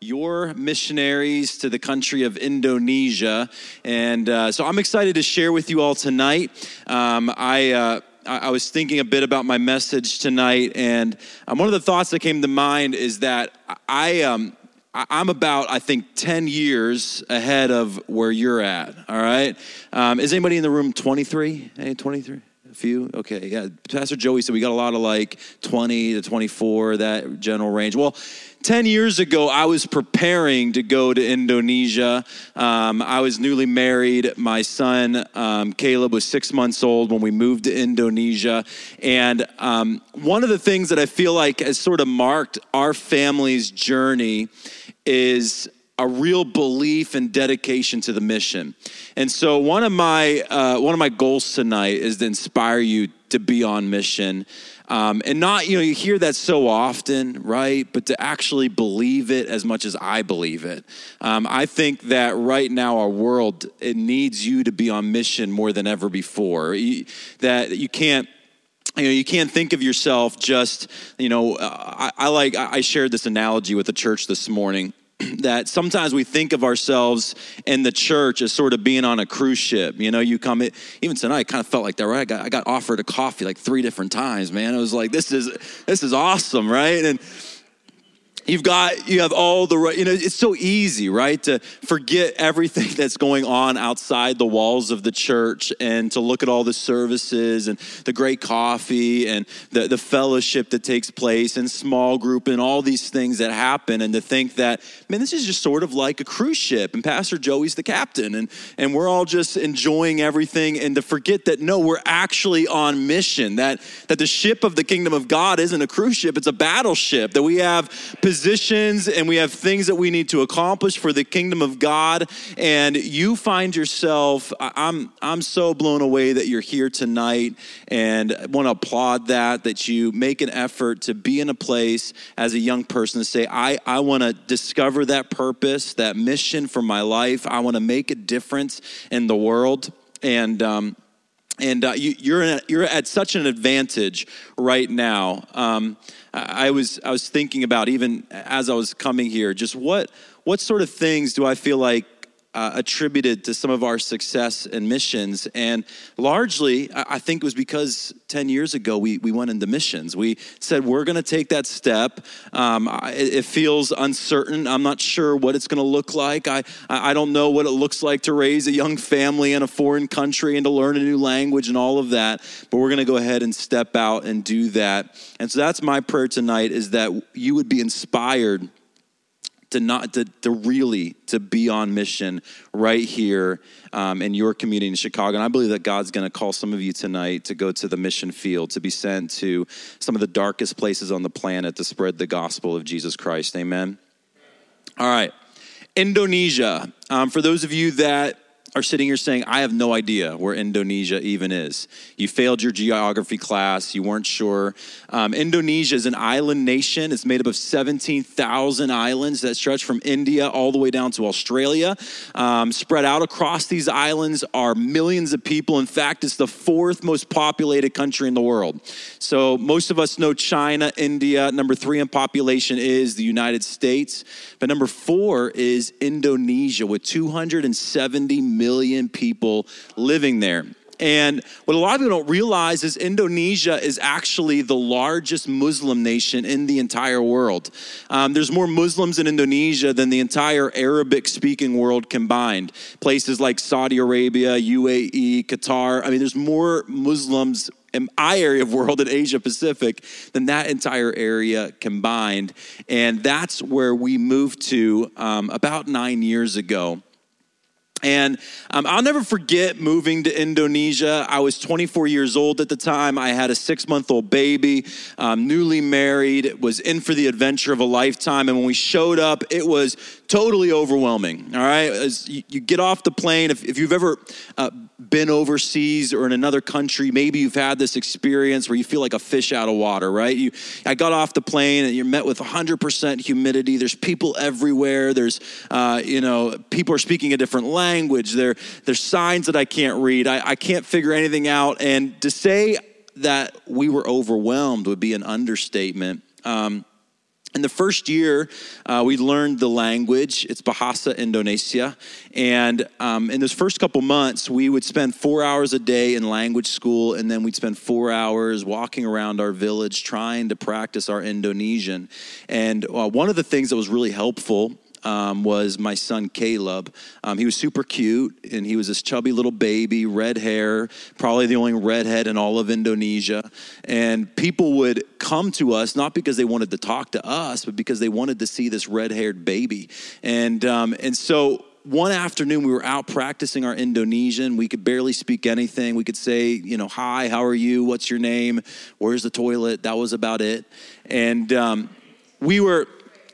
your missionaries to the country of Indonesia. And uh, so I'm excited to share with you all tonight. Um, I. Uh, I was thinking a bit about my message tonight, and um, one of the thoughts that came to mind is that I, um, I'm about, I think, 10 years ahead of where you're at, all right? Um, is anybody in the room 23? Hey, 23? A few? Okay, yeah. Pastor Joey said we got a lot of like 20 to 24, that general range. Well, 10 years ago, I was preparing to go to Indonesia. Um, I was newly married. My son, um, Caleb, was six months old when we moved to Indonesia. And um, one of the things that I feel like has sort of marked our family's journey is a real belief and dedication to the mission. And so one of my uh, one of my goals tonight is to inspire you to be on mission. Um, and not, you know, you hear that so often, right? But to actually believe it as much as I believe it. Um, I think that right now, our world, it needs you to be on mission more than ever before. You, that you can't you know you can't think of yourself just you know I, I, like i shared this analogy with the church this morning that sometimes we think of ourselves in the church as sort of being on a cruise ship. You know, you come, even tonight, I kind of felt like that, right? I got, I got offered a coffee like three different times, man. I was like, this is, this is awesome, right? And, You've got, you have all the right, you know, it's so easy, right, to forget everything that's going on outside the walls of the church and to look at all the services and the great coffee and the, the fellowship that takes place and small group and all these things that happen and to think that, man, this is just sort of like a cruise ship and Pastor Joey's the captain and, and we're all just enjoying everything and to forget that, no, we're actually on mission, that, that the ship of the kingdom of God isn't a cruise ship, it's a battleship, that we have positions positions and we have things that we need to accomplish for the kingdom of God. And you find yourself, I'm, I'm so blown away that you're here tonight and I want to applaud that, that you make an effort to be in a place as a young person to say, I, I want to discover that purpose, that mission for my life. I want to make a difference in the world. And, um, and uh, you, are a, you're at such an advantage right now. Um, I was I was thinking about even as I was coming here, just what what sort of things do I feel like uh, attributed to some of our success and missions. And largely, I think it was because 10 years ago we, we went into missions. We said, we're going to take that step. Um, it, it, feels uncertain. I'm not sure what it's going to look like. I, I don't know what it looks like to raise a young family in a foreign country and to learn a new language and all of that. But we're going to go ahead and step out and do that. And so that's my prayer tonight is that you would be inspired to not to, to really to be on mission right here um, in your community in chicago. And i believe that god's going to call some of you tonight to go to the mission field to be sent to some of the darkest places on the planet to spread the gospel of jesus christ. Amen? All right. Indonesia. Um, for those of you that are sitting here saying, I have no idea where Indonesia even is. You failed your geography class, you weren't sure. Um, Indonesia is an island nation. It's made up of 17,000 islands that stretch from India all the way down to Australia. Um, spread out across these islands are millions of people. In fact, it's the fourth most populated country in the world. So most of us know China, India. Number three in population is the United States. But number four is Indonesia with 270 million people living there. And what a lot of people don't realize is Indonesia is actually the largest Muslim nation in the entire world. Um, there's more Muslims in Indonesia than the entire Arabic speaking world combined. Places like Saudi Arabia, UAE, Qatar. I mean, there's more Muslims in my area of world in Asia Pacific than that entire area combined. And that's where we moved to um, about nine years ago. And um, I'll never forget moving to Indonesia. I was 24 years old at the time. I had a six month old baby, um, newly married, was in for the adventure of a lifetime. And when we showed up, it was totally overwhelming. All right. As you, you get off the plane, if, if you've ever uh, been overseas or in another country, maybe you've had this experience where you feel like a fish out of water, right? You, I got off the plane and you're met with 100% humidity. There's people everywhere. There's, uh, you know, people are speaking a different language. There, there's signs that I can't read. I, I can't figure anything out. And to say that we were overwhelmed would be an understatement. Um, in the first year, uh, we learned the language. It's Bahasa Indonesia. And um, in those first couple months, we would spend four hours a day in language school, and then we'd spend four hours walking around our village trying to practice our Indonesian. And uh, one of the things that was really helpful um, was my son Caleb. Um, he was super cute, and he was this chubby little baby, red hair, probably the only redhead in all of Indonesia. And people would come to us not because they wanted to talk to us, but because they wanted to see this red-haired baby. And um, and so one afternoon we were out practicing our Indonesian. We could barely speak anything. We could say, you know, hi, how are you? What's your name? Where's the toilet? That was about it. And um, we were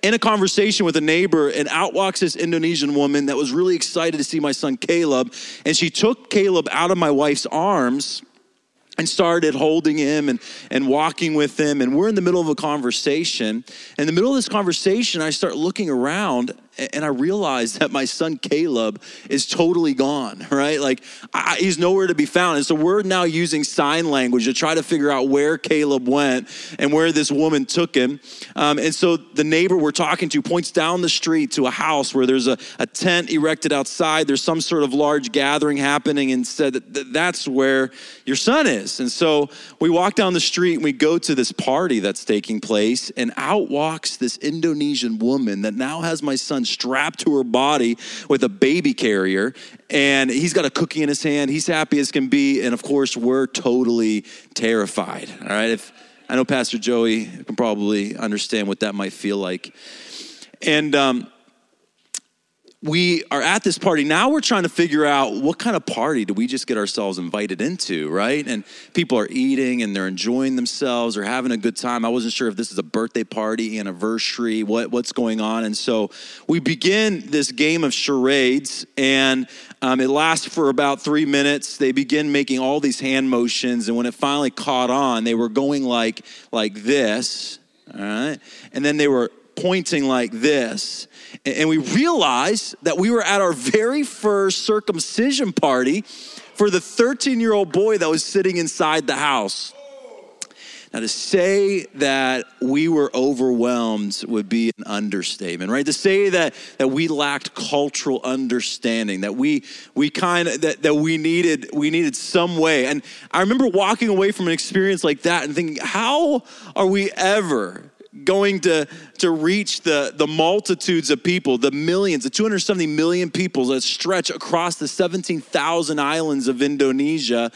in a conversation with a neighbor, and out walks this Indonesian woman that was really excited to see my son Caleb. And she took Caleb out of my wife's arms and started holding him and, and walking with him. And we're in the middle of a conversation. In the middle of this conversation, I start looking around and I realized that my son Caleb is totally gone, right? Like I, he's nowhere to be found. And so we're now using sign language to try to figure out where Caleb went and where this woman took him. Um, and so the neighbor we're talking to points down the street to a house where there's a, a tent erected outside. There's some sort of large gathering happening and said that that's where your son is. And so we walk down the street and we go to this party that's taking place, and out walks this Indonesian woman that now has my son strapped to her body with a baby carrier. And he's got a cookie in his hand. He's happy as can be. And of course, we're totally terrified. All right. If I know Pastor Joey can probably understand what that might feel like. And um, we are at this party. Now we're trying to figure out what kind of party do we just get ourselves invited into, right? And people are eating and they're enjoying themselves or having a good time. I wasn't sure if this is a birthday party, anniversary, what, what's going on. And so we begin this game of charades and um, it lasts for about three minutes. They begin making all these hand motions. And when it finally caught on, they were going like, like this, all right? And then they were pointing like this. And we realized that we were at our very first circumcision party for the 13 year old boy that was sitting inside the house. Now, to say that we were overwhelmed would be an understatement, right? To say that, that we lacked cultural understanding, that we we kind of that, that we needed we needed some way. And I remember walking away from an experience like that and thinking, how are we ever going to, to reach the, the multitudes of people, the millions, the 270 million people that stretch across the 17,000 islands of Indonesia.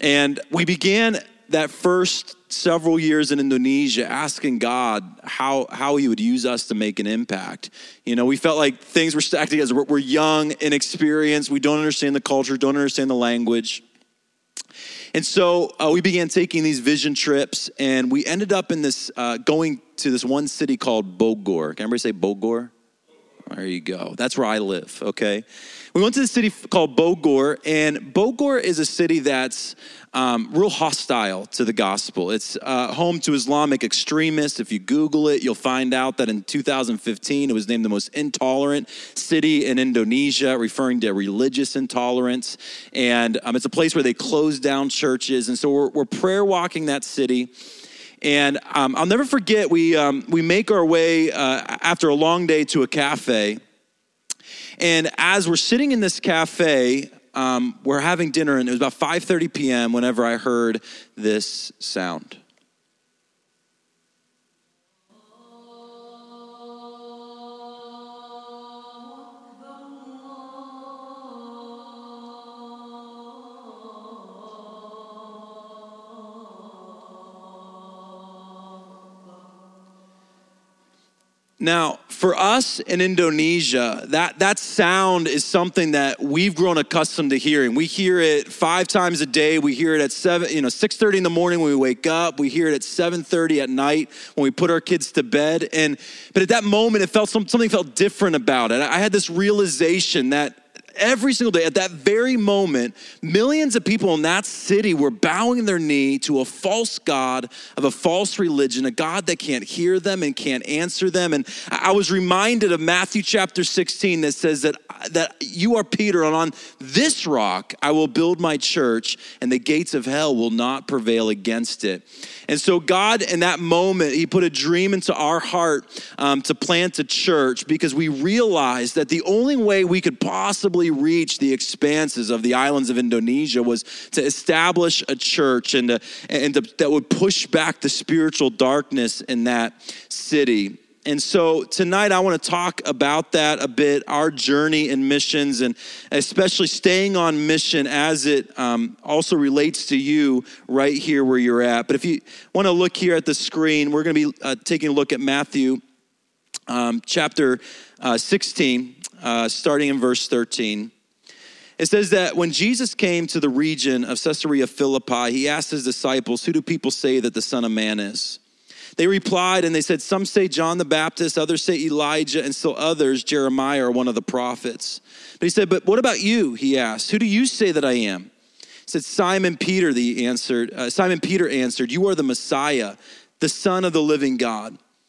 And we began that first several years in Indonesia asking God how, how he would use us to make an impact. You know, we felt like things were stacked together. We're, we're young, inexperienced, we don't understand the culture, don't understand the language. And so uh, we began taking these vision trips, and we ended up in this, uh, going to this one city called Bogor. Can everybody say Bogor? There you go. That's where I live, okay? We went to the city called Bogor, and Bogor is a city that's um, real hostile to the gospel. It's uh, home to Islamic extremists. If you Google it, you'll find out that in 2015, it was named the most intolerant city in Indonesia, referring to religious intolerance. And um, it's a place where they close down churches. And so we're, we're prayer walking that city. And um, I'll never forget, we, um, we make our way uh, after a long day to a cafe. And as we're sitting in this cafe, um, we're having dinner, and it was about 5:30 p.m. whenever I heard this sound. Now, for us in Indonesia, that, that sound is something that we've grown accustomed to hearing. We hear it five times a day. We hear it at seven, you know, 6:30 in the morning when we wake up. We hear it at 7:30 at night when we put our kids to bed. And but at that moment, it felt something felt different about it. I had this realization that every single day, at that very moment, millions of people in that city were bowing their knee to a false God of a false religion, a God that can't hear them and can't answer them. And I was reminded of Matthew chapter 16 that says that, that you are Peter, and on this rock I will build my church, and the gates of hell will not prevail against it. And so, God, in that moment, He put a dream into our heart um, to plant a church because we realized that the only way we could possibly reach the expanses of the islands of Indonesia was to establish a church and, to, and to, that would push back the spiritual darkness in that city. And so tonight I want to talk about that a bit, our journey in missions, and especially staying on mission as it um, also relates to you right here where you're at. But if you want to look here at the screen, we're going to be uh, taking a look at Matthew um, chapter uh, 16, uh, starting in verse 13. It says that when Jesus came to the region of Caesarea Philippi, he asked his disciples, Who do people say that the Son of Man is? They replied and they said, Some say John the Baptist, others say Elijah, and still others, Jeremiah or one of the prophets. But he said, But what about you? He asked, Who do you say that I am? He said, Simon Peter, the answered, uh, Simon Peter answered, You are the Messiah, the Son of the living God.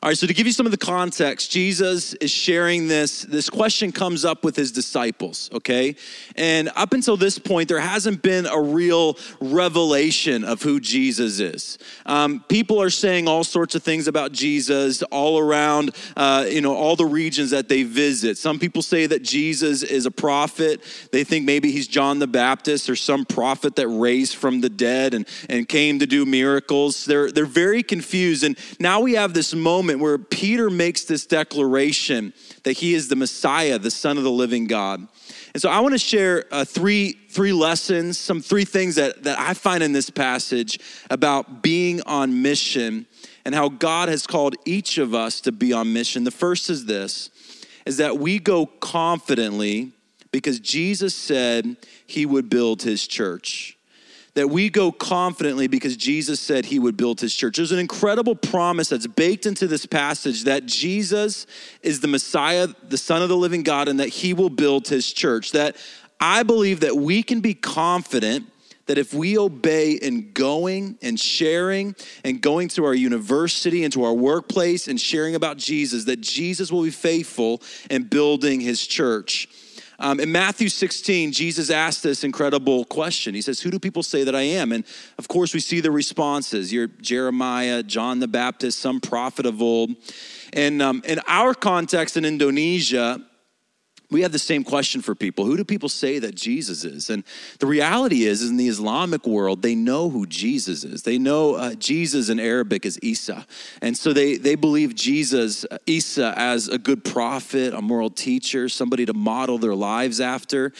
All right, so to give you some of the context, Jesus is sharing this. This question comes up with his disciples, okay? And up until this point, there hasn't been a real revelation of who Jesus is. Um, people are saying all sorts of things about Jesus all around, uh, you know, all the regions that they visit. Some people say that Jesus is a prophet. They think maybe he's John the Baptist or some prophet that raised from the dead and, and came to do miracles. They're, they're very confused. And now we have this moment moment where Peter makes this declaration that he is the Messiah, the Son of the living God. And so I want to share uh, three, three lessons, some three things that, that I find in this passage about being on mission and how God has called each of us to be on mission. The first is this, is that we go confidently because Jesus said he would build his church that we go confidently because Jesus said he would build his church. There's an incredible promise that's baked into this passage that Jesus is the Messiah, the Son of the living God, and that he will build his church. That I believe that we can be confident that if we obey in going and sharing and going to our university and to our workplace and sharing about Jesus, that Jesus will be faithful in building his church. Um, in Matthew 16, Jesus asked this incredible question. He says, Who do people say that I am? And of course, we see the responses. You're Jeremiah, John the Baptist, some prophet of old. And um, in our context in Indonesia, we have the same question for people. Who do people say that jesus is? And the reality is, in the islamic world they know who jesus is. They know uh, jesus in arabic is isa. And so they, they believe jesus uh, isa as a good prophet a moral teacher somebody to model their lives after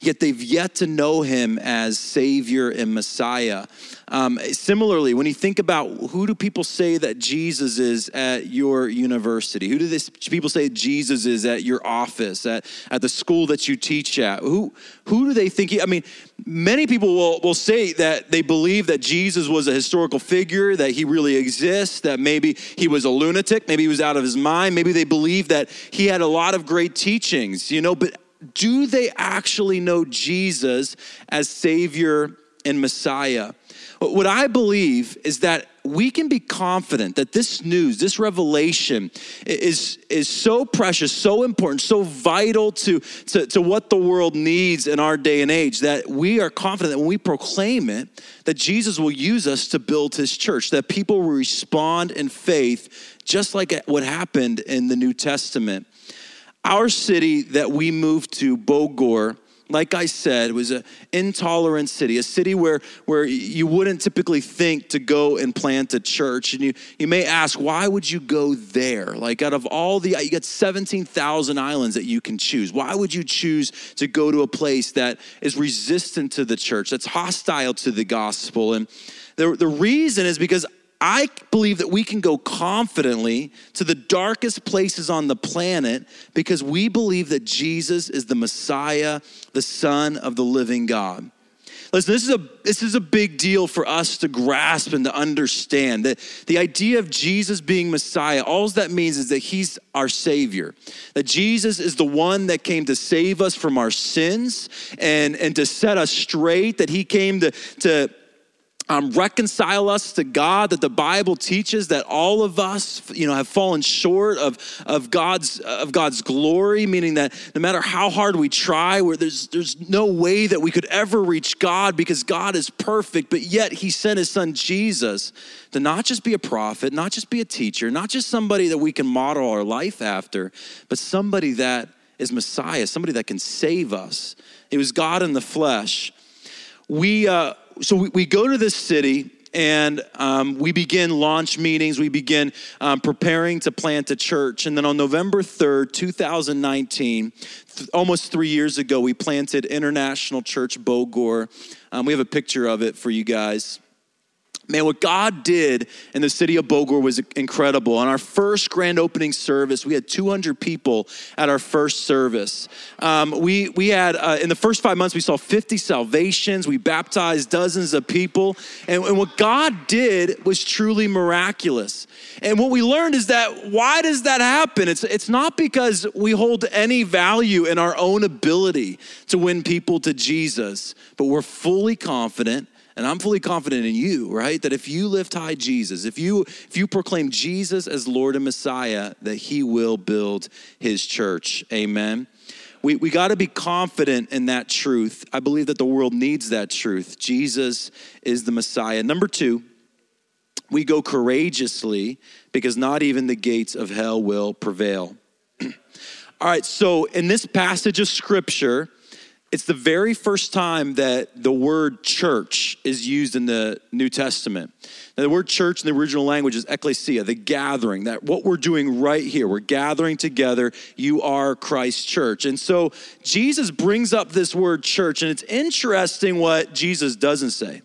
yet they've yet to know him as savior and messiah um, similarly, when you think about who do people say that Jesus is at your university? Who do this, people say Jesus is at your office, at, at the school that you teach at? Who, who do they think? He, I mean, many people will, will say that they believe that Jesus was a historical figure, that he really exists, that maybe he was a lunatic, maybe he was out of his mind, maybe they believe that he had a lot of great teachings, you know, but do they actually know Jesus as Savior and Messiah? What I believe is that we can be confident that this news, this revelation is, is so precious, so important, so vital to, to, to what the world needs in our day and age that we are confident that when we proclaim it, that Jesus will use us to build his church, that people will respond in faith, just like what happened in the New Testament. Our city that we moved to, Bogor, like I said, was an intolerant city, a city where, where you wouldn't typically think to go and plant a church. And you, you may ask, why would you go there? Like, out of all the, you got 17,000 islands that you can choose. Why would you choose to go to a place that is resistant to the church, that's hostile to the gospel? And the, the reason is because I believe that we can go confidently to the darkest places on the planet because we believe that Jesus is the Messiah, the Son of the living God. Listen, this is a this is a big deal for us to grasp and to understand that the idea of Jesus being Messiah, all that means is that he's our savior. That Jesus is the one that came to save us from our sins and, and to set us straight, that he came to, to um, reconcile us to God, that the Bible teaches that all of us, you know, have fallen short of, of, God's, of God's glory, meaning that no matter how hard we try, where there's, there's no way that we could ever reach God because God is perfect, but yet he sent his son Jesus to not just be a prophet, not just be a teacher, not just somebody that we can model our life after, but somebody that is Messiah, somebody that can save us. It was God in the flesh. We, uh, so we, we go to this city and um, we begin launch meetings. We begin um, preparing to plant a church. And then on November 3rd, 2019, th- almost three years ago, we planted International Church Bogor. Um, we have a picture of it for you guys. Man, what God did in the city of Bogor was incredible. On our first grand opening service, we had 200 people at our first service. Um, we, we had, uh, in the first five months, we saw 50 salvations. We baptized dozens of people. And, and what God did was truly miraculous. And what we learned is that why does that happen? It's, it's not because we hold any value in our own ability to win people to Jesus, but we're fully confident and I'm fully confident in you, right? That if you lift high Jesus, if you if you proclaim Jesus as Lord and Messiah, that he will build his church. Amen. We, we got to be confident in that truth. I believe that the world needs that truth. Jesus is the Messiah. Number two, we go courageously because not even the gates of hell will prevail. All right, so in this passage of scripture, it's the very first time that the word church is used in the New Testament. Now, the word church in the original language is ecclesia, the gathering, that what we're doing right here, we're gathering together. You are Christ's church. And so Jesus brings up this word church, and it's interesting what Jesus doesn't say.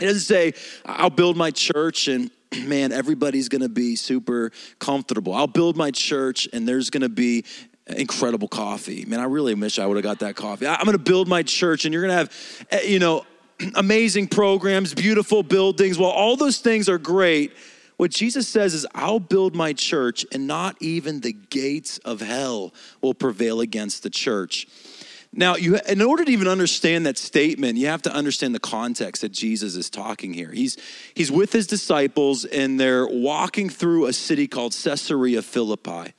He doesn't say, I'll build my church and man, everybody's gonna be super comfortable. I'll build my church and there's gonna be incredible coffee. Man, I really wish I would have got that coffee. I'm going to build my church, and you're going to have, eh, you know, amazing programs, beautiful buildings. Well, all those things are great. What Jesus says is, I'll build my church, and not even the gates of hell will prevail against the church. Now, you, in order to even understand that statement, you have to understand the context that Jesus is talking here. He's, he's with his disciples, and they're walking through a city called Caesarea Philippi.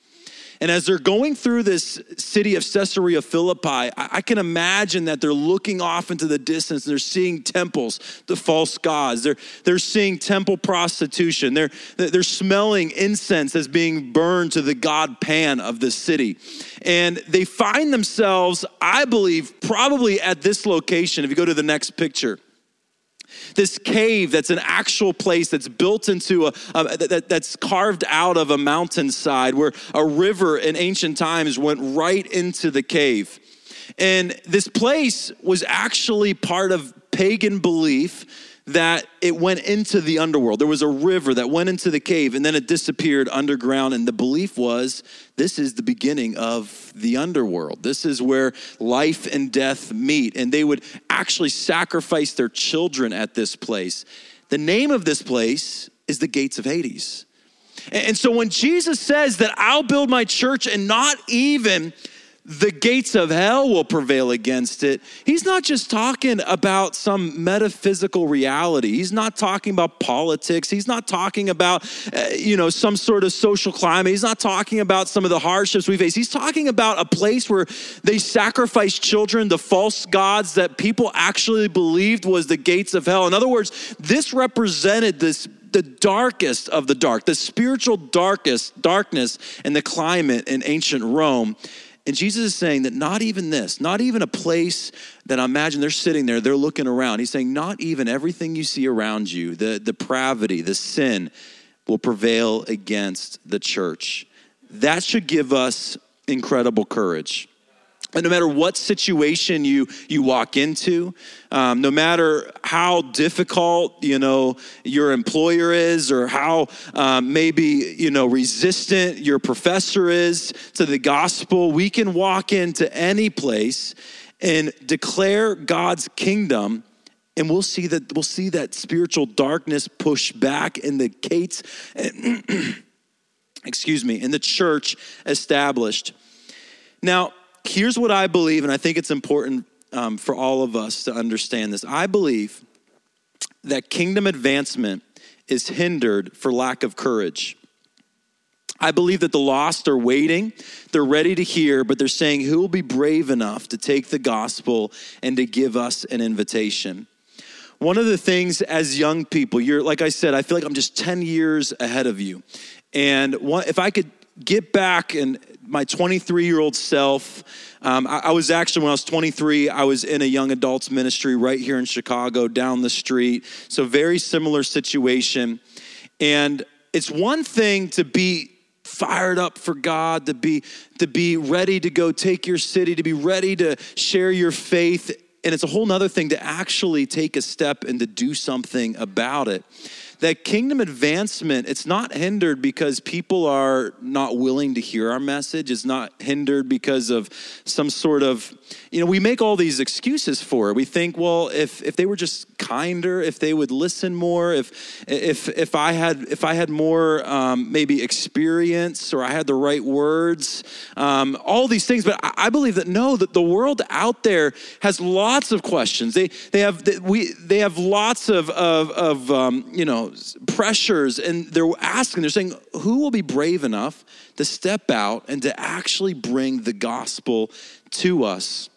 And as they're going through this city of Caesarea Philippi, I, can imagine that they're looking off into the distance and they're seeing temples, the false gods. They're, they're seeing temple prostitution. They're, they're smelling incense as being burned to the god Pan of the city. And they find themselves, I believe, probably at this location. If you go to the next picture, this cave that's an actual place that's built into a, a that, that's carved out of a mountainside where a river in ancient times went right into the cave. And this place was actually part of pagan belief that it went into the underworld. There was a river that went into the cave and then it disappeared underground. And the belief was this is the beginning of the underworld. This is where life and death meet. And they would actually sacrifice their children at this place. The name of this place is the gates of Hades. And so when Jesus says that I'll build my church and not even the gates of hell will prevail against it. He's not just talking about some metaphysical reality. He's not talking about politics. He's not talking about, uh, you know, some sort of social climate. He's not talking about some of the hardships we face. He's talking about a place where they sacrificed children, the false gods that people actually believed was the gates of hell. In other words, this represented this the darkest of the dark, the spiritual darkest darkness in the climate in ancient Rome. And Jesus is saying that not even this, not even a place that I imagine they're sitting there, they're looking around. He's saying, not even everything you see around you, the depravity, the sin, will prevail against the church. That should give us incredible courage. And no matter what situation you, you walk into, um, no matter how difficult, you know, your employer is or how um, maybe, you know, resistant your professor is to the gospel, we can walk into any place and declare God's kingdom and we'll see that we'll see that spiritual darkness push back in the gates excuse me in the church established. Now here's what I believe, and I think it's important um, for all of us to understand this. I believe that kingdom advancement is hindered for lack of courage. I believe that the lost are waiting. They're ready to hear, but they're saying, Who will be brave enough to take the gospel and to give us an invitation? One of the things as young people, you're like I said, I feel like I'm just 10 years ahead of you. And one, if I could get back and my 23 year old self. Um, I, I, was actually, when I was 23, I was in a young adults ministry right here in Chicago down the street. So, very similar situation. And it's one thing to be fired up for God, to be, to be ready to go take your city, to be ready to share your faith. And it's a whole nother thing to actually take a step and to do something about it that kingdom advancement, it's not hindered because people are not willing to hear our message. It's not hindered because of some sort of, you know, we make all these excuses for it. We think, well, if if they were just kinder, if they would listen more, if if if I had if I had more um, maybe experience or I had the right words, um, all these things. But I, I believe that no, that the world out there has lots of questions. They they have they, we they have lots of of, of um, you know pressures, and they're asking, they're saying, who will be brave enough to step out and to actually bring the gospel to us?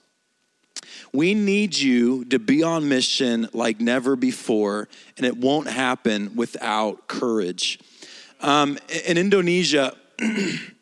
We need you to be on mission like never before, and it won't happen without courage. Um, in Indonesia,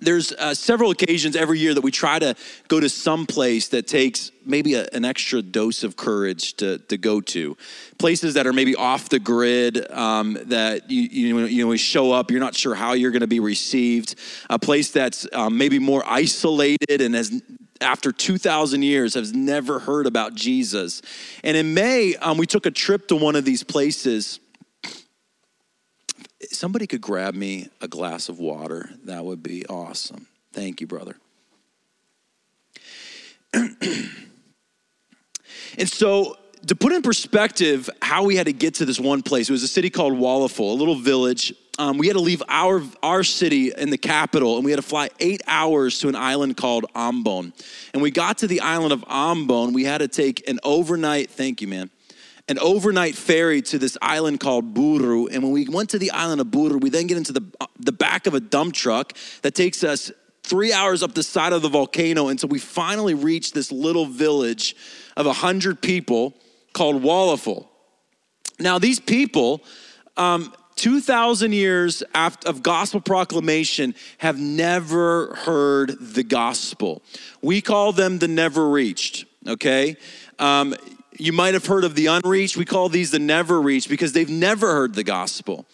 there's uh, several occasions every year that we try to go to some place that takes maybe a, an extra dose of courage to, to go to places that are maybe off the grid um, that you, you, you know, show up you're not sure how you're going to be received a place that's um, maybe more isolated and has after 2,000 years has never heard about Jesus. And in May, um, we took a trip to one of these places somebody could grab me a glass of water, that would be awesome. Thank you, brother. and so, to put in perspective how we had to get to this one place, it was a city called Wallafol, a little village. Um, we had to leave our, our city in the capital and we had to fly eight hours to an island called Ambon. And we got to the island of Ambon. We had to take an overnight, thank you, man an overnight ferry to this island called Buru. And when we went to the island of Buru, we then get into the, the back of a dump truck that takes us three hours up the side of the volcano until we finally reach this little village of 100 people called Wallafol. Now, these people, um, 2,000 years after, of gospel proclamation, have never heard the gospel. We call them the never reached, okay? Um, you might have heard of the unreached. We call these the never reached because they've never heard the gospel.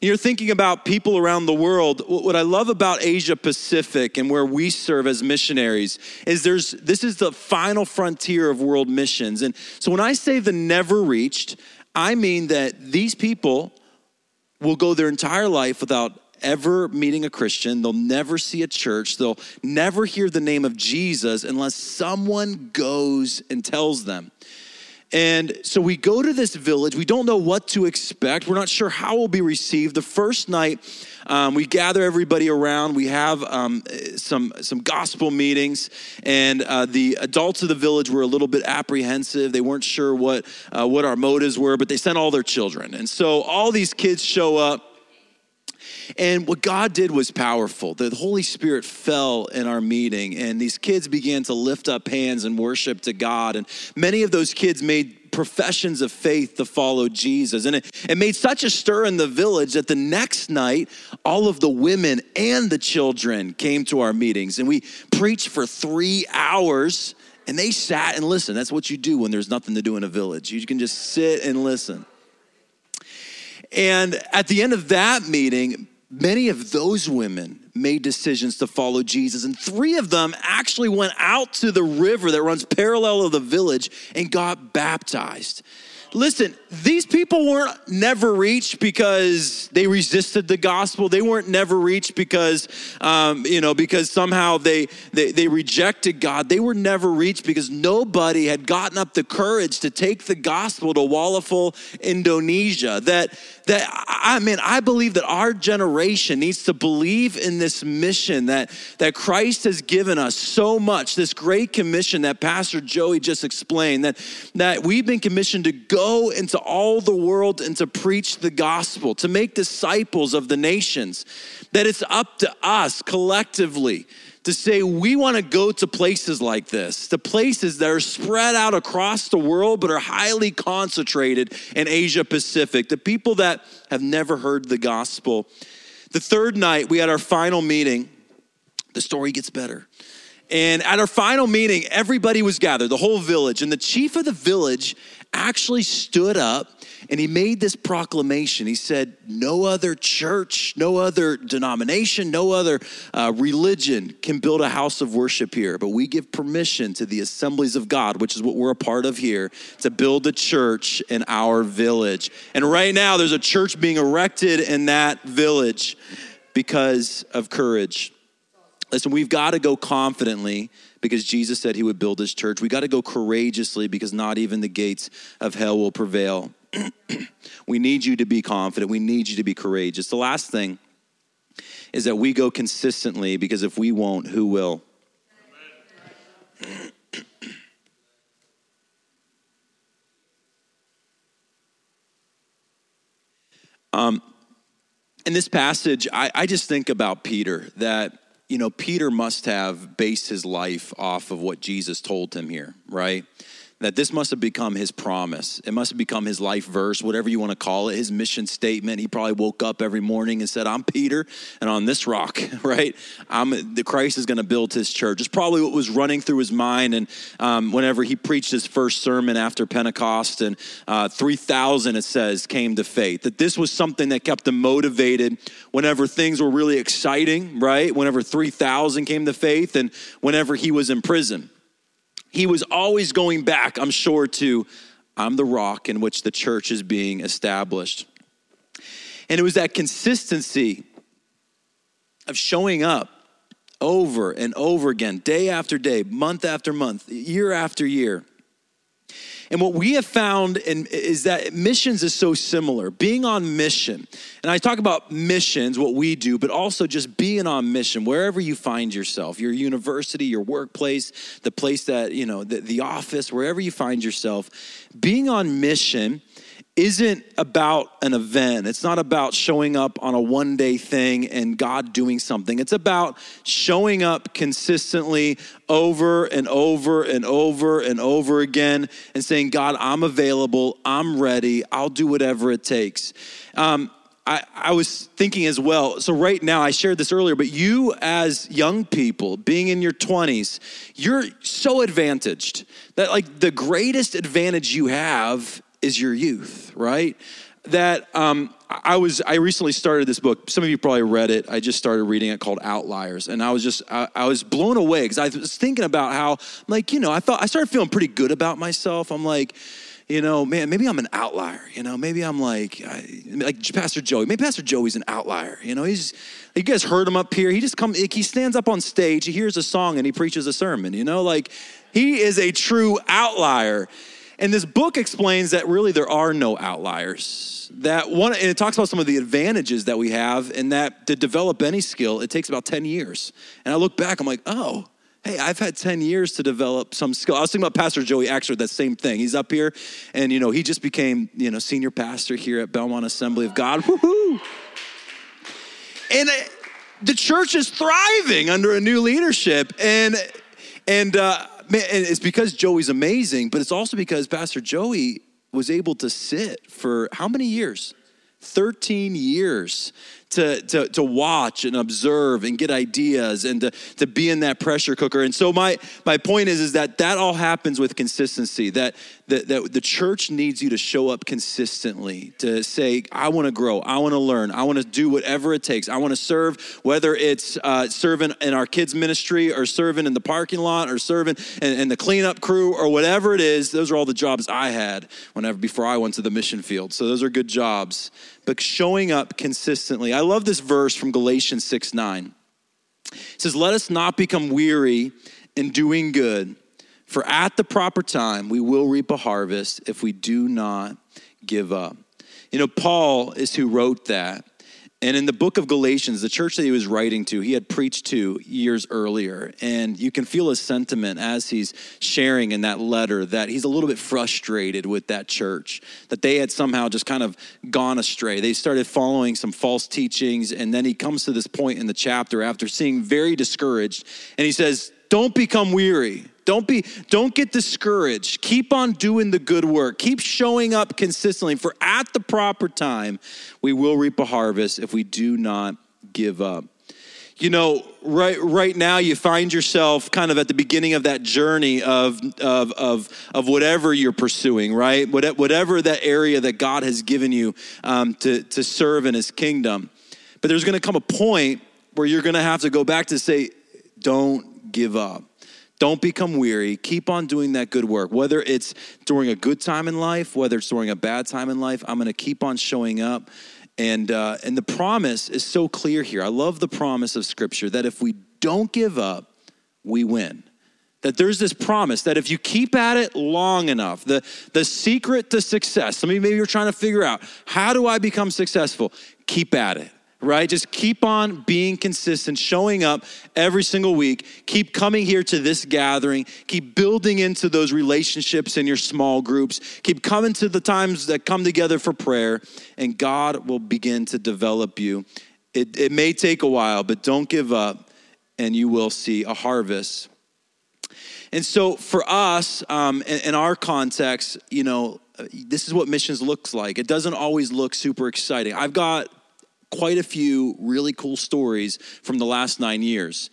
You're thinking about people around the world. What I love about Asia Pacific and where we serve as missionaries is there's this is the final frontier of world missions. And so when I say the never reached, I mean that these people will go their entire life without ever meeting a Christian. They'll never see a church. They'll never hear the name of Jesus unless someone goes and tells them. And so we go to this village. We don't know what to expect. We're not sure how we'll be received. The first night, um, we gather everybody around. We have um, some some gospel meetings, and uh, the adults of the village were a little bit apprehensive. They weren't sure what uh, what our motives were, but they sent all their children. And so all these kids show up. And what God did was powerful. The Holy Spirit fell in our meeting, and these kids began to lift up hands and worship to God. And many of those kids made professions of faith to follow Jesus. And it, it made such a stir in the village that the next night, all of the women and the children came to our meetings, and we preached for three hours. And they sat and listened. That's what you do when there's nothing to do in a village. You can just sit and listen. And at the end of that meeting, many of those women made decisions to follow Jesus, and three of them actually went out to the river that runs parallel to the village and got baptized. Listen, these people weren't never reached because they resisted the gospel. They weren't never reached because, um, you know, because somehow they, they, they rejected God. They were never reached because nobody had gotten up the courage to take the gospel to Wallafel, Indonesia. That, that I mean, I believe that our generation needs to believe in this mission that, that Christ has given us so much, this great commission that Pastor Joey just explained, that, that we've been commissioned to go go into all the world and to preach the gospel, to make disciples of the nations, that it's up to us collectively to say we want to go to places like this, to places that are spread out across the world but are highly concentrated in Asia Pacific, the people that have never heard the gospel. The third night, we had our final meeting. The story gets better. And at our final meeting, everybody was gathered, the whole village. And the chief of the village actually stood up and he made this proclamation. He said, No other church, no other denomination, no other uh, religion can build a house of worship here, but we give permission to the assemblies of God, which is what we're a part of here, to build a church in our village. And right now, there's a church being erected in that village because of courage. Listen, we've got to go confidently because Jesus said he would build his church. We got to go courageously because not even the gates of hell will prevail. we need you to be confident. We need you to be courageous. The last thing is that we go consistently because if we won't, who will? Um, in this passage, I, I just think about Peter that you know, Peter must have based his life off of what Jesus told him here, right? That this must have become his promise. It must have become his life verse, whatever you want to call it, his mission statement. He probably woke up every morning and said, I'm Peter, and on this rock, right? I'm, the Christ is going to build his church. It's probably what was running through his mind. And um, whenever he preached his first sermon after Pentecost, and uh, 3,000, it says, came to faith. That this was something that kept him motivated whenever things were really exciting, right? Whenever 3,000 came to faith, and whenever he was in prison he was always going back, I'm sure, to I'm the rock in which the church is being established. And it was that consistency of showing up over and over again, day after day, month after month, year after year, and what we have found in, is that missions is so similar. Being on mission, and I talk about missions, what we do, but also just being on mission wherever you find yourself, your university, your workplace, the place that, you know, the, the office, wherever you find yourself, being on mission isn't about an event. It's not about showing up on a one day thing and God doing something. It's about showing up consistently over and over and over and over again and saying, God, I'm available. I'm ready. I'll do whatever it takes. Um, I, I, was thinking as well. So, right now, I shared this earlier, but you, as young people, being in your 20s, you're so advantaged that, like, the greatest advantage you have is your youth, right? That um, I was, I recently started this book. Some of you probably read it. I just started reading it called Outliers, and I was just, I, I was blown away because I was thinking about how, like, you know, I felt, I started feeling pretty good about myself. I'm like, you know, man, maybe I'm an outlier. You know, maybe I'm like, like Pastor Joey. Maybe Pastor Joey's an outlier. You know, he's, you guys heard him up here. He just come, he stands up on stage, he hears a song, and he preaches a sermon. You know, like he is a true outlier. And this book explains that really there are no outliers. That one, and it talks about some of the advantages that we have, and that to develop any skill, it takes about 10 years. And I look back, I'm like, oh, hey, I've had 10 years to develop some skill. I was thinking about Pastor Joey Axford, that same thing. He's up here, and you know, he just became, you know, senior pastor here at Belmont Assembly of God. Woohoo! And uh, the church is thriving under a new leadership. And and uh, man, it's because Joey's amazing, but it's also because Pastor Joey was able to sit for how many years? 13 years to, to, to watch and observe and get ideas and to, to be in that pressure cooker. And so my, my point is, is that that all happens with consistency, that, that, that the church needs you to show up consistently, to say, I want to grow, I want to learn, I want to do whatever it takes. I want to serve, whether it's uh, serving in our kids' ministry or serving in the parking lot or serving in, in the cleanup crew or whatever it is. Those are all the jobs I had whenever before I went to the mission field. So those are good jobs. But showing up consistently. I love this verse from Galatians 6 9. It says, Let us not become weary in doing good, for at the proper time we will reap a harvest if we do not give up. You know, Paul is who wrote that. And in the book of Galatians, the church that he was writing to, he had preached to years earlier. And you can feel his sentiment as he's sharing in that letter that he's a little bit frustrated with that church, that they had somehow just kind of gone astray. They started following some false teachings. And then he comes to this point in the chapter after seeing very discouraged. And he says, Don't become weary. Don't be don't get discouraged. Keep on doing the good work. Keep showing up consistently for at the proper time we will reap a harvest if we do not give up. You know, right right now you find yourself kind of at the beginning of that journey of of of, of whatever you're pursuing, right? Whatever that area that God has given you um, to to serve in His kingdom. But there's going to come a point where you're going to have to go back to say, "Don't give up." Don't become weary. Keep on doing that good work. Whether it's during a good time in life, whether it's during a bad time in life, I'm going to keep on showing up. And, uh, and the promise is so clear here. I love the promise of Scripture that if we don't give up, we win. That there's this promise that if you keep at it long enough, the, the secret to success, some maybe you're trying to figure out how do I become successful? Keep at it right? Just keep on being consistent, showing up every single week. Keep coming here to this gathering. Keep building into those relationships in your small groups. Keep coming to the times that come together for prayer, and God will begin to develop you. It, it may take a while, but don't give up, and you will see a harvest. And so, for us, um, in, in our context, you know, this is what missions looks like. It doesn't always look super exciting. I've got quite a few really cool stories from the last nine years,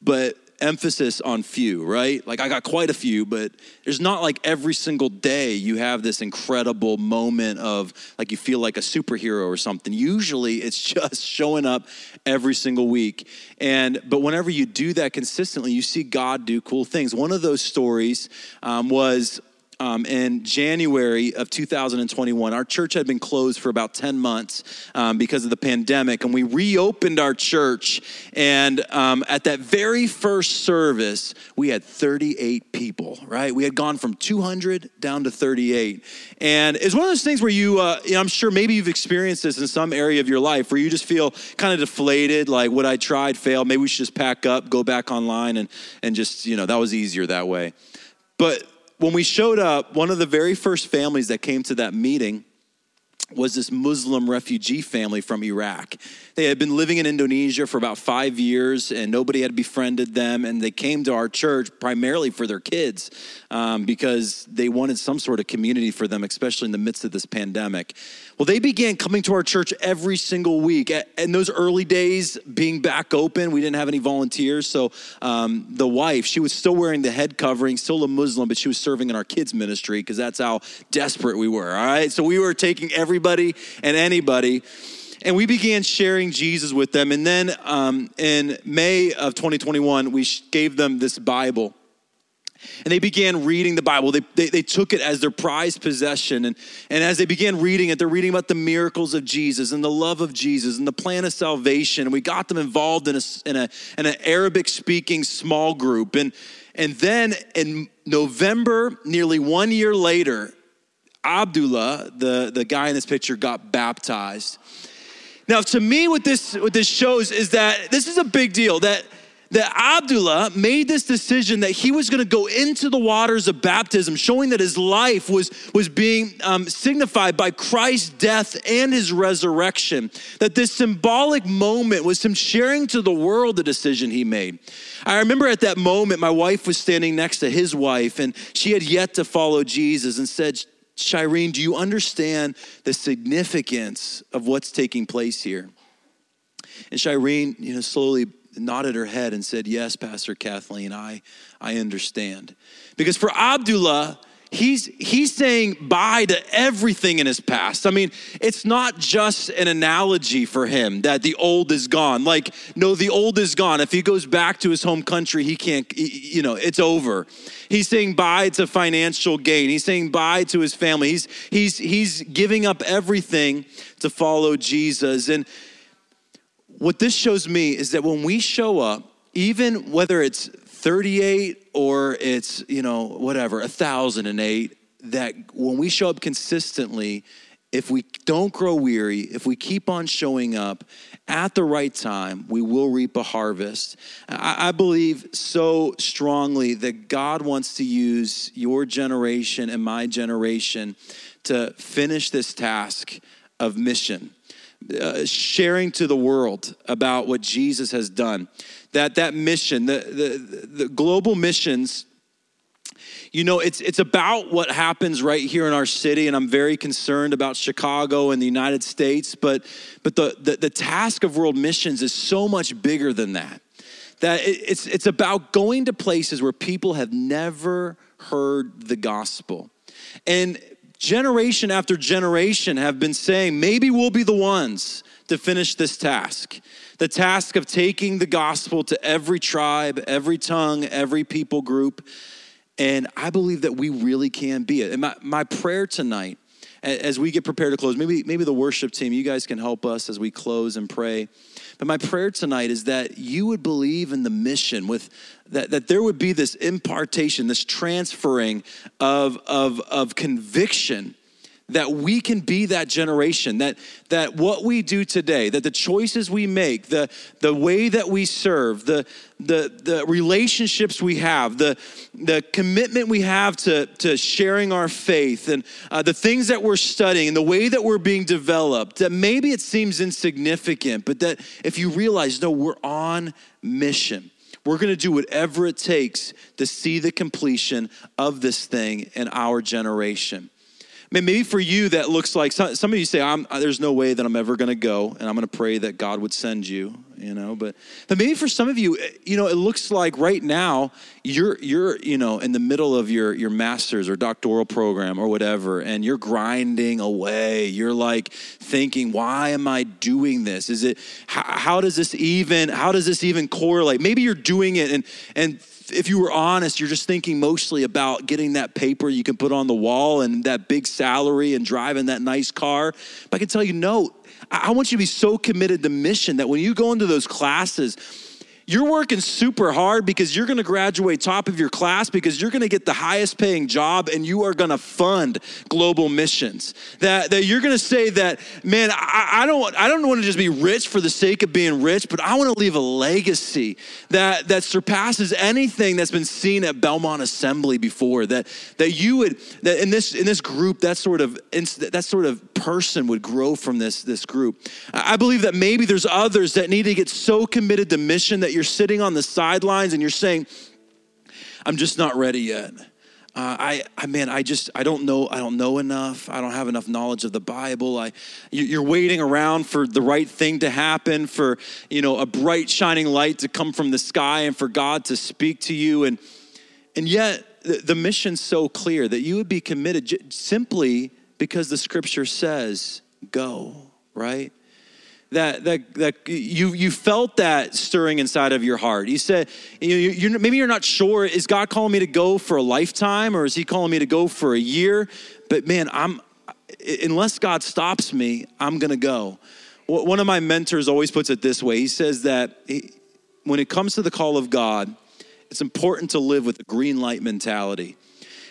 but emphasis on few, right? Like I got quite a few, but there's not like every single day you have this incredible moment of like you feel like a superhero or something. Usually it's just showing up every single week. And but whenever you do that consistently, you see God do cool things. One of those stories um, was um, in January of 2021. Our church had been closed for about 10 months um, because of the pandemic, and we reopened our church. And um, at that very first service, we had 38 people, right? We had gone from 200 down to 38. And it's one of those things where you, uh, I'm sure maybe you've experienced this in some area of your life where you just feel kind of deflated, like what I tried failed. Maybe we should just pack up, go back online, and, and just, you know, that was easier that way. But when we showed up, one of the very first families that came to that meeting was this Muslim refugee family from Iraq. They had been living in Indonesia for about five years and nobody had befriended them. And they came to our church primarily for their kids um, because they wanted some sort of community for them, especially in the midst of this pandemic. Well, they began coming to our church every single week. In those early days, being back open, we didn't have any volunteers. So um, the wife, she was still wearing the head covering, still a Muslim, but she was serving in our kids' ministry because that's how desperate we were. All right. So we were taking everybody and anybody and we began sharing Jesus with them. And then um, in May of 2021, we gave them this Bible. And they began reading the Bible. They, they, they, took it as their prized possession. And, and as they began reading it, they're reading about the miracles of Jesus and the love of Jesus and the plan of salvation. And we got them involved in, a, in, a, in an Arabic speaking small group. And, and then in November, nearly one year later, Abdullah, the, the guy in this picture, got baptized. Now, to me, what this what this shows is that this is a big deal. That that Abdullah made this decision that he was going to go into the waters of baptism, showing that his life was, was being um, signified by Christ's death and his resurrection. That this symbolic moment was him sharing to the world the decision he made. I remember at that moment, my wife was standing next to his wife, and she had yet to follow Jesus and said, Shireen, do you understand the significance of what's taking place here? And Shireen, you know, slowly nodded her head and said, Yes, Pastor Kathleen, I, I understand. Because for Abdullah, he's he's saying bye to everything in his past. I mean, it's not just an analogy for him that the old is gone. Like, no, the old is gone. If he goes back to his home country, he can't, you know, it's over. He's saying bye to financial gain. He's saying bye to his family. He's he's he's giving up everything to follow Jesus. And what this shows me is that when we show up, even whether it's 38 or it's, you know, whatever, 1008, that when we show up consistently, if we don't grow weary, if we keep on showing up at the right time, we will reap a harvest. I, believe so strongly that God wants to use your generation and my generation to finish this task of mission. Uh, sharing to the world about what Jesus has done. That that mission, the, the, the global missions, you know, it's it's about what happens right here in our city, and I'm very concerned about Chicago and the United States. But but the the, the task of world missions is so much bigger than that. That it, it's it's about going to places where people have never heard the gospel. And generation after generation have been saying, maybe we'll be the ones to finish this task. The task of taking the gospel to every tribe, every tongue, every people group. And I believe that we really can be it. And my, my prayer tonight, as we get prepared to close, maybe, maybe the worship team, you guys can help us as we close and pray. But my prayer tonight is that you would believe in the mission with that, that there would be this impartation, this transferring of, of, of conviction that we can be that generation that that what we do today that the choices we make the the way that we serve the the the relationships we have the the commitment we have to to sharing our faith and uh, the things that we're studying and the way that we're being developed that maybe it seems insignificant but that if you realize no we're on mission. We're going to do whatever it takes to see the completion of this thing in our generation maybe for you that looks like some, some of you say, "There's no way that I'm ever going to go," and I'm going to pray that God would send you. You know, but but maybe for some of you, eh, you know, it looks like right now you're you're you know in the middle of your your master's or doctoral program or whatever, and you're grinding away. You're like thinking, "Why am I doing this? Is it how, how does this even how does this even correlate?" Maybe you're doing it and and if you were honest, you're just thinking mostly about getting that paper you can put on the wall and that big salary and driving that nice car. But I can tell you, no, I want you to be so committed to mission that when you go into those classes, you're working super hard because you're going to graduate top of your class because you're going to get the highest paying job and you are going to fund global missions. That, that you're going to say that, man, I, I, don't, I don't want to just be rich for the sake of being rich, but I want to leave a legacy that, that surpasses anything that's been seen at Belmont Assembly before. That, that you would, that in this, in this group, that sort of, that sort of person would grow from this, this group. I believe that maybe there's others that need to get so committed to mission that you're sitting on the sidelines and you're saying, I'm just not ready yet. Uh, I, I, man, I just, I don't know, I don't know enough. I don't have enough knowledge of the Bible. I, you're waiting around for the right thing to happen, for, you know, a bright shining light to come from the sky and for God to speak to you. And, and yet the, the mission's so clear that you would be committed simply because the scripture says, go, right? That, that, that you, you felt that stirring inside of your heart. You said, you, you're, maybe you're not sure, is God calling me to go for a lifetime or is he calling me to go for a year? But man, I'm, unless God stops me, I'm to go. One of my mentors always puts it this way. He says that he, when it comes to the call of God, it's important to live with a green light mentality.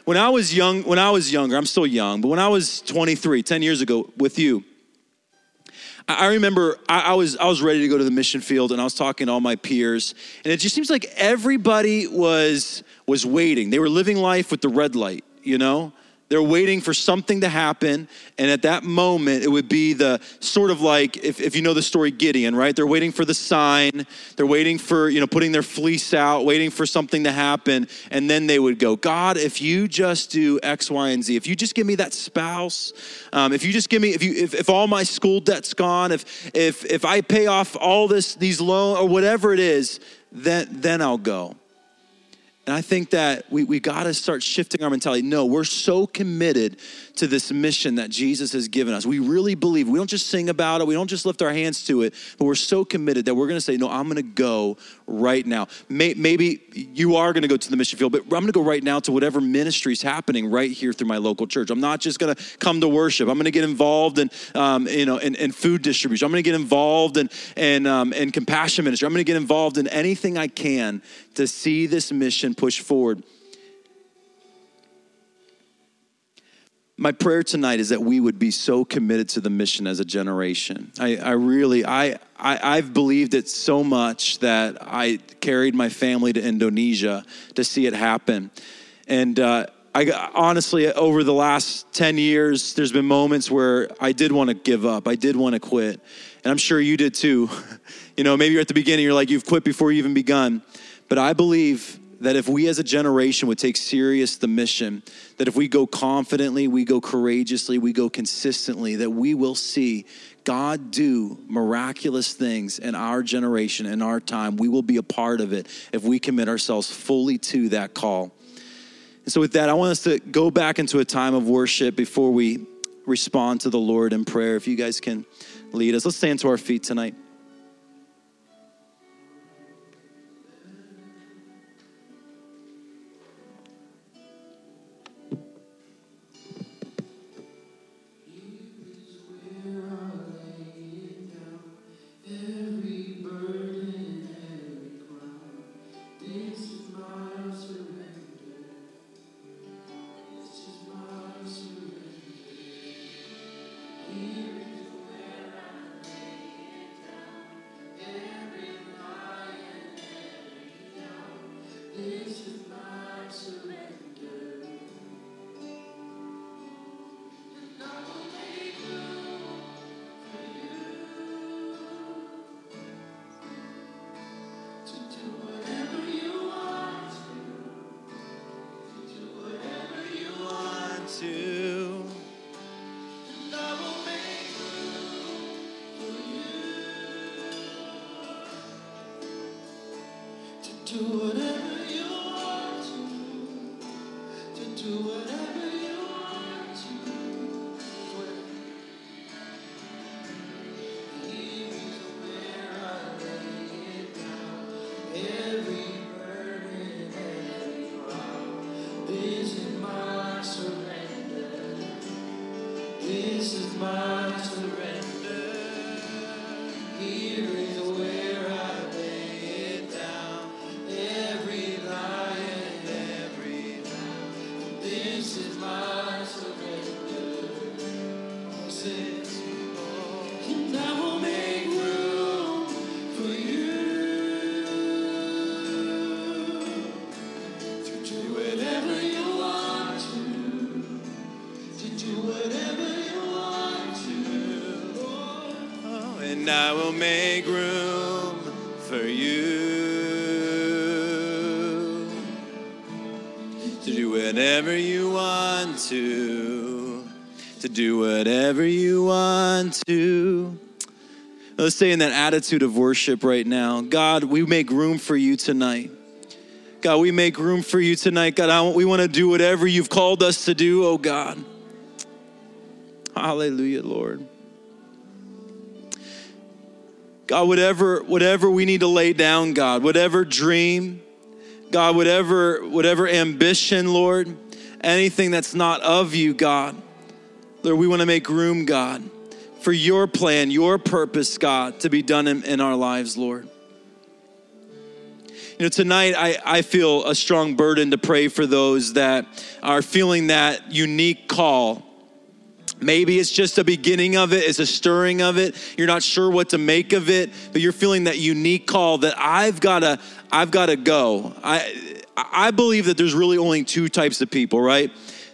When I was young, when I was younger, I'm still young, but when I was 23, 10 years ago with you, I remember I, was I was ready to go to the mission field, and I was talking to all my peers, and it just seems like everybody was was waiting. They were living life with the red light, you know. They're waiting for something to happen. And at that moment, it would be the sort of like, if, if you know the story Gideon, right? They're waiting for the sign. They're waiting for, you know, putting their fleece out, waiting for something to happen. And then they would go, God, if you just do X, Y, and Z, if you just give me that spouse, um, if you just give me, if you, if, if all my school debt's gone, if, if, if I pay off all this, these loans or whatever it is, then, then I'll go. And I think that we, we got to start shifting our mentality. No, we're so committed to this mission that Jesus has given us. We really believe. We don't just sing about it, we don't just lift our hands to it, but we're so committed that we're going to say, No, I'm going to go right now. May, maybe you are going to go to the mission field, but I'm going to go right now to whatever ministry is happening right here through my local church. I'm not just going to come to worship. I'm going to get involved in, um, you know, in, in, food distribution. I'm going to get involved in, in, um, in compassion ministry. I'm going to get involved in anything I can to see this mission push forward. My prayer tonight is that we would be so committed to the mission as a generation. I, I really, I, I, have believed it so much that I carried my family to Indonesia to see it happen. And uh, I honestly, over the last 10 years, there's been moments where I did want to give up. I did want to quit. And I'm sure you did too. you know, maybe you're at the beginning, you're like, you've quit before you even begun. But I believe that if we as a generation would take serious the mission, that if we go confidently, we go courageously, we go consistently, that we will see God do miraculous things in our generation, in our time. We will be a part of it if we commit ourselves fully to that call. And so, with that, I want us to go back into a time of worship before we respond to the Lord in prayer. If you guys can lead us, let's stand to our feet tonight. to make room for you to do whatever you want to, to do whatever you want to. Let's stay in that attitude of worship right now. God, we make room for you tonight. God, we make room for you tonight. God, I, we want to do whatever you've called us to do, oh God. Hallelujah, Lord. God, whatever, whatever we need to lay down, God, whatever dream, God, whatever, whatever ambition, Lord, anything that's not of you, God, Lord, we want to make room, God, for your plan, your purpose, God, to be done in, in our lives, Lord. You know, tonight I, I feel a strong burden to pray for those that are feeling that unique call Maybe it's just a beginning of it, it's a stirring of it. You're not sure what to make of it, but you're feeling that unique call that I've got to I've got to go. I I believe that there's really only two types of people, right?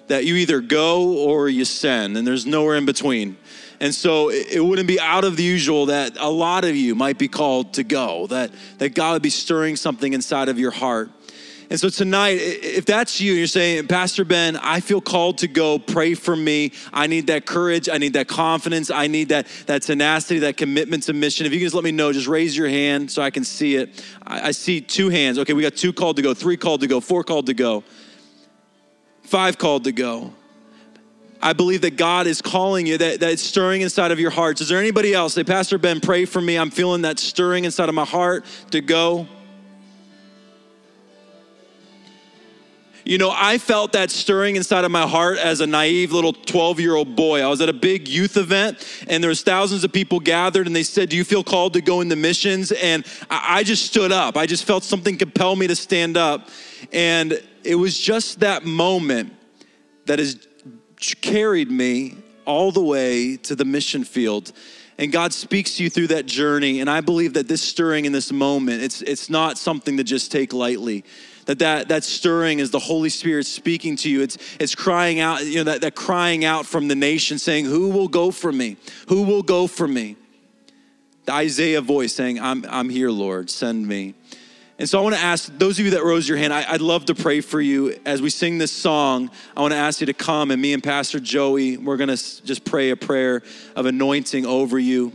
that you either go or you send, and there's nowhere in between. And so it wouldn't be out of the usual that a lot of you might be called to go, that, that God would be stirring something inside of your heart. And so tonight, if that's you, you're saying, Pastor Ben, I feel called to go, pray for me. I need that courage. I need that confidence. I need that, that tenacity, that commitment to mission. If you can just let me know, just raise your hand so I can see it. I, I see two hands. Okay, we got two called to go, three called to go, four called to go, five called to go. I believe that God is calling you, that, that it's stirring inside of your hearts. Is there anybody else? Say, Pastor Ben, pray for me. I'm feeling that stirring inside of my heart to go. You know, I felt that stirring inside of my heart as a naive little 12 year old boy. I was at a big youth event and there was thousands of people gathered and they said, do you feel called to go into missions? And I just stood up. I just felt something compel me to stand up. And it was just that moment that has carried me all the way to the mission field and God speaks to you through that journey. And I believe that this stirring in this moment, it's, it's not something to just take lightly that that, that stirring is the Holy Spirit speaking to you. It's, it's crying out, you know, that, that crying out from the nation saying, Who will go for me? Who will go for me? The Isaiah voice saying, I'm, I'm here, Lord, send me. And so I want to ask those of you that rose your hand, I, would love to pray for you. As we sing this song, I want to ask you to come, and me and Pastor Joey, we're going to just pray a prayer of anointing over you.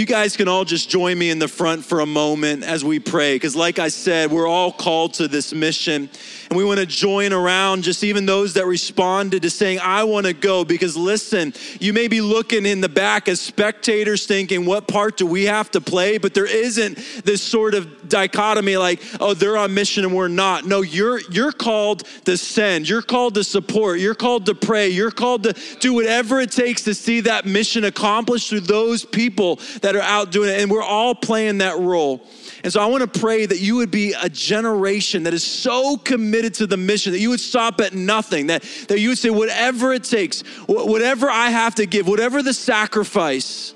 You guys can all just join me in the front for a moment as we pray, because like I said, we're all called to this mission. And we want to join around just even those that responded to saying, I want to go. Because listen, you may be looking in the back as spectators thinking, what part do we have to play? But there isn't this sort of dichotomy like, oh, they're on mission and we're not. No, you're you're called to send, you're called to support, you're called to pray, you're called to do whatever it takes to see that mission accomplished through those people that are out doing it. And we're all playing that role. And so I want to pray that you would be a generation that is so committed to the mission that you would stop at nothing, that, that you would say, whatever it takes, whatever I have to give, whatever the sacrifice,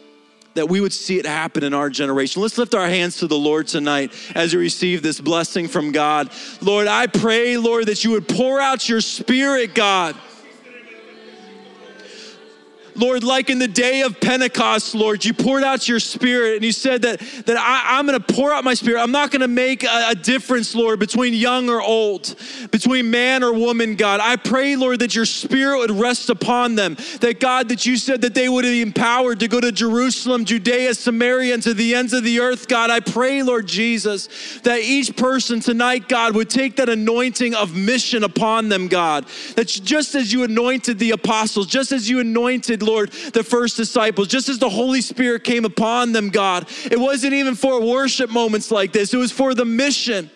that we would see it happen in our generation. Let's lift our hands to the Lord tonight as we receive this blessing from God. Lord, I pray, Lord, that you would pour out your spirit, God. Lord, like in the day of Pentecost, Lord, you poured out your spirit and you said that, that I, am going to pour out my spirit. I'm not going to make a, a, difference, Lord, between young or old, between man or woman, God. I pray, Lord, that your spirit would rest upon them. That, God, that you said that they would be empowered to go to Jerusalem, Judea, Samaria, and to the ends of the earth, God. I pray, Lord Jesus, that each person tonight, God, would take that anointing of mission upon them, God. That just as you anointed the apostles, just as you anointed, Lord, the first disciples, just as the Holy Spirit came upon them, God. It wasn't even for worship moments like this, it was for the mission.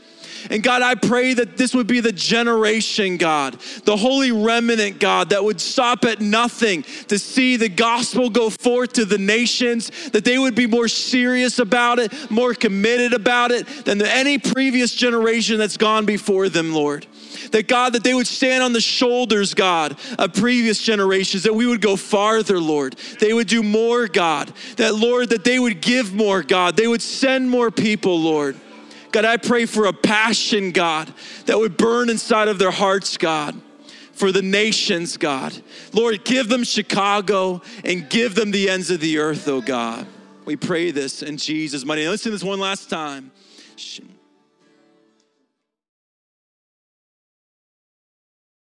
And God, I pray that this would be the generation, God, the holy remnant, God, that would stop at nothing to see the gospel go forth to the nations, that they would be more serious about it, more committed about it than any previous generation that's gone before them, Lord. That God, that they would stand on the shoulders, God, of previous generations, that we would go farther, Lord. They would do more, God. That, Lord, that they would give more, God. They would send more people, Lord. God, I pray for a passion, God, that would burn inside of their hearts, God, for the nations, God. Lord, give them Chicago and give them the ends of the earth, oh God. We pray this in Jesus' mighty name. Let's do this one last time.